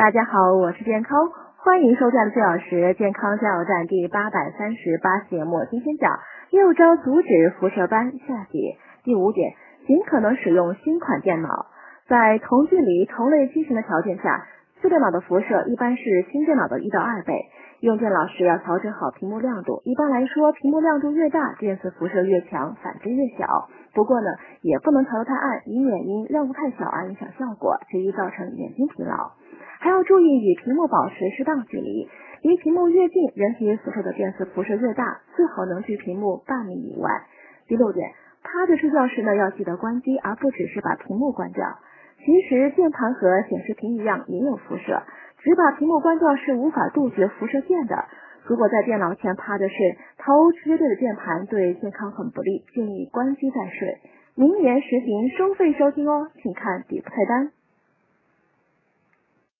大家好，我是健康，欢迎收看四小时健康加油站第八百三十八期节目。今天讲六招阻止辐射斑下跌。第五点，尽可能使用新款电脑，在同距离、同类机型的条件下。旧电脑的辐射一般是新电脑的一到二倍。用电脑时要调整好屏幕亮度。一般来说，屏幕亮度越大，电磁辐射越强，反之越小。不过呢，也不能调得太暗，以免因亮度太小而影响效果，极易造成眼睛疲劳。还要注意与屏幕保持适当距离，离屏幕越近，人体所受的电磁辐射越大，最好能距屏幕半米以外。第六点，趴着睡觉时呢，要记得关机，而不只是把屏幕关掉。其实键盘和显示屏一样也有辐射，只把屏幕关掉是无法杜绝辐射线的。如果在电脑前趴着睡，头直接对着键盘，对健康很不利，建议关机再睡。明年实行收费收听哦，请看底部菜单。